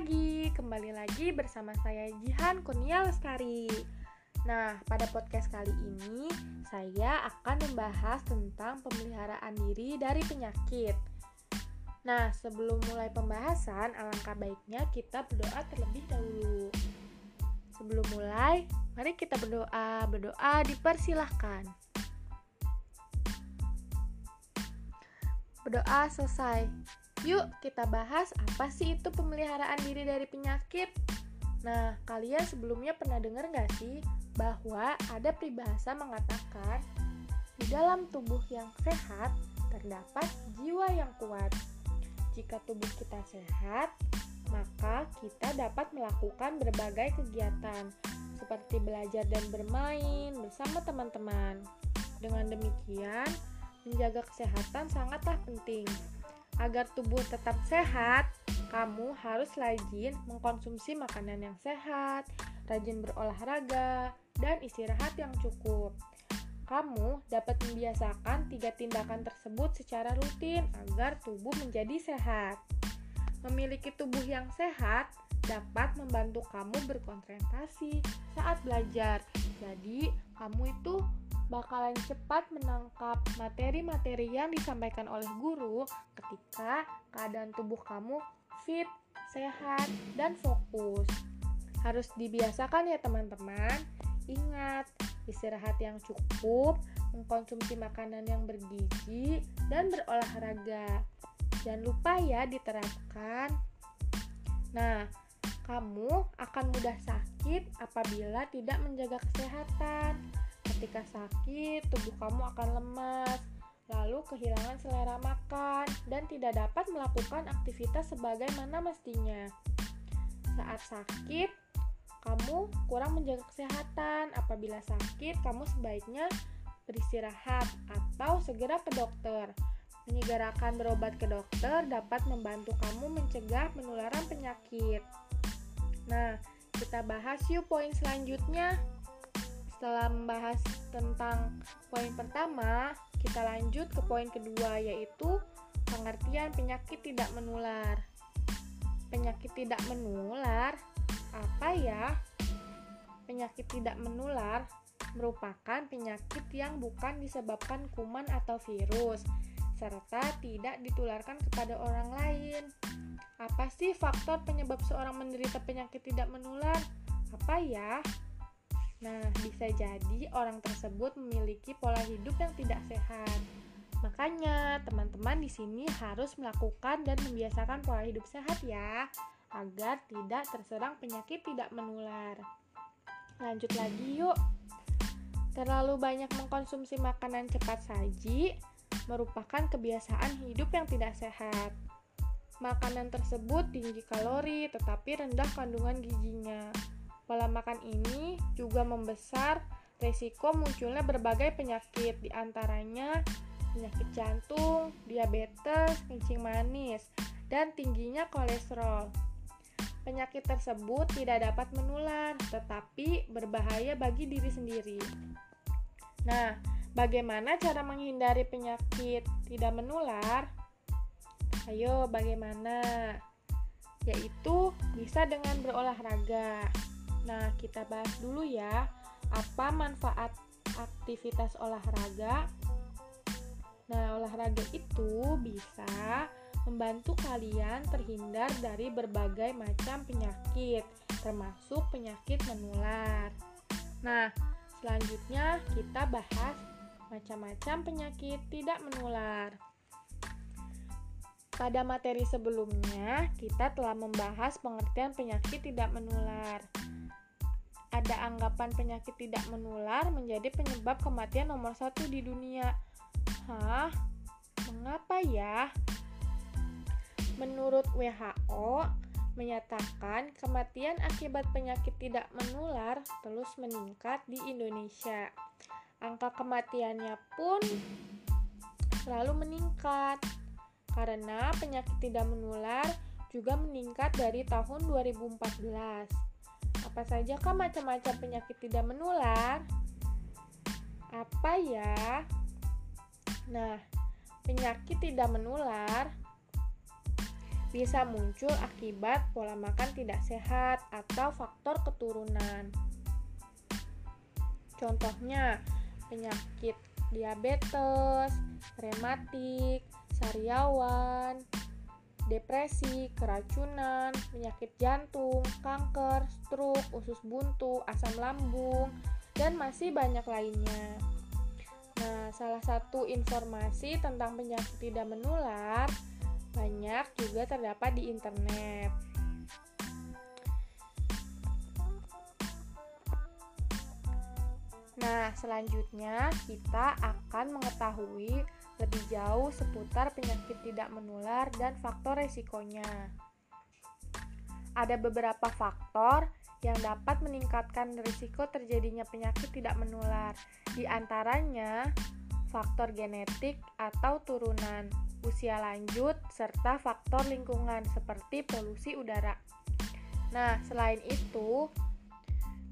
pagi, kembali lagi bersama saya Jihan Kurnia Lestari. Nah, pada podcast kali ini saya akan membahas tentang pemeliharaan diri dari penyakit. Nah, sebelum mulai pembahasan, alangkah baiknya kita berdoa terlebih dahulu. Sebelum mulai, mari kita berdoa. Berdoa dipersilahkan. Berdoa selesai. Yuk kita bahas apa sih itu pemeliharaan diri dari penyakit. Nah, kalian sebelumnya pernah dengar nggak sih bahwa ada peribahasa mengatakan di dalam tubuh yang sehat terdapat jiwa yang kuat. Jika tubuh kita sehat, maka kita dapat melakukan berbagai kegiatan seperti belajar dan bermain bersama teman-teman. Dengan demikian, menjaga kesehatan sangatlah penting. Agar tubuh tetap sehat, kamu harus rajin mengkonsumsi makanan yang sehat, rajin berolahraga, dan istirahat yang cukup. Kamu dapat membiasakan tiga tindakan tersebut secara rutin agar tubuh menjadi sehat. Memiliki tubuh yang sehat dapat membantu kamu berkonsentrasi saat belajar. Jadi, kamu itu bakalan cepat menangkap materi-materi yang disampaikan oleh guru ketika keadaan tubuh kamu fit, sehat, dan fokus. Harus dibiasakan ya teman-teman. Ingat, istirahat yang cukup, mengkonsumsi makanan yang bergizi, dan berolahraga. Jangan lupa ya diterapkan. Nah, kamu akan mudah sakit apabila tidak menjaga kesehatan. Ketika sakit, tubuh kamu akan lemas, lalu kehilangan selera makan, dan tidak dapat melakukan aktivitas sebagaimana mestinya. Saat sakit, kamu kurang menjaga kesehatan. Apabila sakit, kamu sebaiknya beristirahat atau segera ke dokter. Menyegerakan berobat ke dokter dapat membantu kamu mencegah penularan penyakit. Nah, kita bahas yuk poin selanjutnya. Setelah membahas tentang poin pertama, kita lanjut ke poin kedua yaitu pengertian penyakit tidak menular. Penyakit tidak menular apa ya? Penyakit tidak menular merupakan penyakit yang bukan disebabkan kuman atau virus serta tidak ditularkan kepada orang lain. Apa sih faktor penyebab seorang menderita penyakit tidak menular? Apa ya? Nah, bisa jadi orang tersebut memiliki pola hidup yang tidak sehat. Makanya, teman-teman di sini harus melakukan dan membiasakan pola hidup sehat ya, agar tidak terserang penyakit tidak menular. Lanjut lagi yuk. Terlalu banyak mengkonsumsi makanan cepat saji merupakan kebiasaan hidup yang tidak sehat. Makanan tersebut tinggi kalori tetapi rendah kandungan gizinya Pola makan ini juga membesar resiko munculnya berbagai penyakit, di antaranya penyakit jantung, diabetes, kencing manis, dan tingginya kolesterol. Penyakit tersebut tidak dapat menular, tetapi berbahaya bagi diri sendiri. Nah, bagaimana cara menghindari penyakit tidak menular? Ayo, bagaimana? Yaitu bisa dengan berolahraga. Nah, kita bahas dulu ya, apa manfaat aktivitas olahraga. Nah, olahraga itu bisa membantu kalian terhindar dari berbagai macam penyakit, termasuk penyakit menular. Nah, selanjutnya kita bahas macam-macam penyakit tidak menular. Pada materi sebelumnya, kita telah membahas pengertian penyakit tidak menular ada anggapan penyakit tidak menular menjadi penyebab kematian nomor satu di dunia. Hah? Mengapa ya? Menurut WHO, menyatakan kematian akibat penyakit tidak menular terus meningkat di Indonesia. Angka kematiannya pun selalu meningkat karena penyakit tidak menular juga meningkat dari tahun 2014. Apa saja kan macam-macam penyakit tidak menular? Apa ya? Nah, penyakit tidak menular bisa muncul akibat pola makan tidak sehat atau faktor keturunan. Contohnya, penyakit diabetes, rematik, sariawan, depresi, keracunan, penyakit jantung, kanker, stroke, usus buntu, asam lambung, dan masih banyak lainnya. Nah, salah satu informasi tentang penyakit tidak menular banyak juga terdapat di internet. Nah, selanjutnya kita akan mengetahui lebih jauh seputar penyakit tidak menular dan faktor resikonya. Ada beberapa faktor yang dapat meningkatkan risiko terjadinya penyakit tidak menular. Di antaranya, faktor genetik atau turunan, usia lanjut, serta faktor lingkungan seperti polusi udara. Nah, selain itu,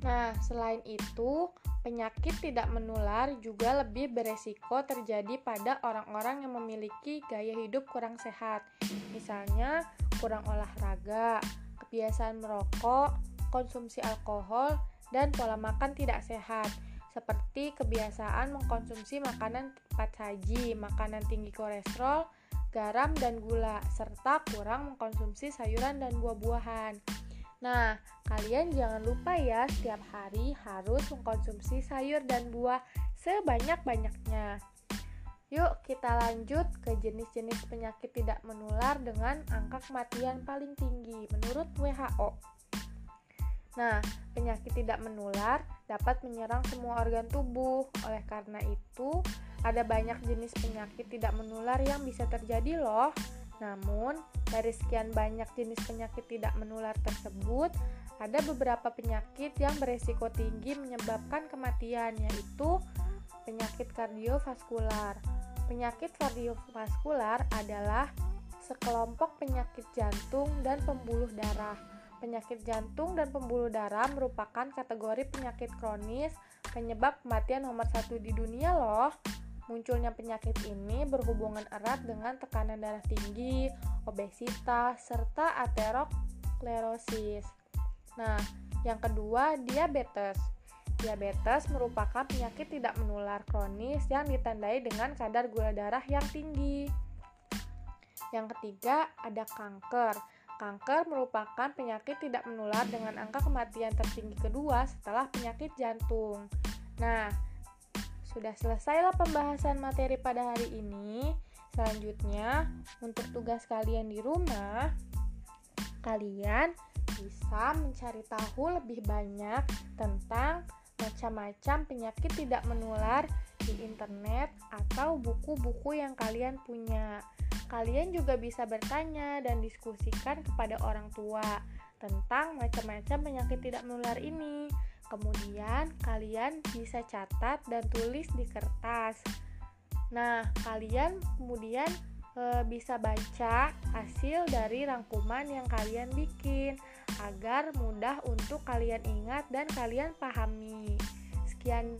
nah, selain itu, penyakit tidak menular juga lebih beresiko terjadi pada orang-orang yang memiliki gaya hidup kurang sehat. Misalnya, kurang olahraga, kebiasaan merokok, konsumsi alkohol, dan pola makan tidak sehat, seperti kebiasaan mengkonsumsi makanan cepat saji, makanan tinggi kolesterol, garam, dan gula, serta kurang mengkonsumsi sayuran dan buah-buahan. Nah, kalian jangan lupa ya, setiap hari harus mengkonsumsi sayur dan buah sebanyak-banyaknya. Yuk, kita lanjut ke jenis-jenis penyakit tidak menular dengan angka kematian paling tinggi menurut WHO. Nah, penyakit tidak menular dapat menyerang semua organ tubuh. Oleh karena itu, ada banyak jenis penyakit tidak menular yang bisa terjadi loh. Namun, dari sekian banyak jenis penyakit tidak menular tersebut, ada beberapa penyakit yang beresiko tinggi menyebabkan kematian, yaitu penyakit kardiovaskular. Penyakit kardiovaskular adalah sekelompok penyakit jantung dan pembuluh darah. Penyakit jantung dan pembuluh darah merupakan kategori penyakit kronis penyebab kematian nomor satu di dunia loh. Munculnya penyakit ini berhubungan erat dengan tekanan darah tinggi, obesitas, serta aterosklerosis. Nah, yang kedua, diabetes. Diabetes merupakan penyakit tidak menular kronis yang ditandai dengan kadar gula darah yang tinggi. Yang ketiga, ada kanker. Kanker merupakan penyakit tidak menular dengan angka kematian tertinggi kedua setelah penyakit jantung. Nah, sudah selesailah pembahasan materi pada hari ini. Selanjutnya, untuk tugas kalian di rumah, kalian bisa mencari tahu lebih banyak tentang macam-macam penyakit tidak menular di internet atau buku-buku yang kalian punya. Kalian juga bisa bertanya dan diskusikan kepada orang tua tentang macam-macam penyakit tidak menular ini. Kemudian kalian bisa catat dan tulis di kertas. Nah, kalian kemudian e, bisa baca hasil dari rangkuman yang kalian bikin agar mudah untuk kalian ingat dan kalian pahami. Sekian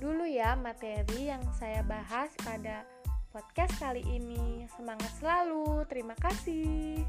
dulu ya materi yang saya bahas pada podcast kali ini. Semangat selalu. Terima kasih.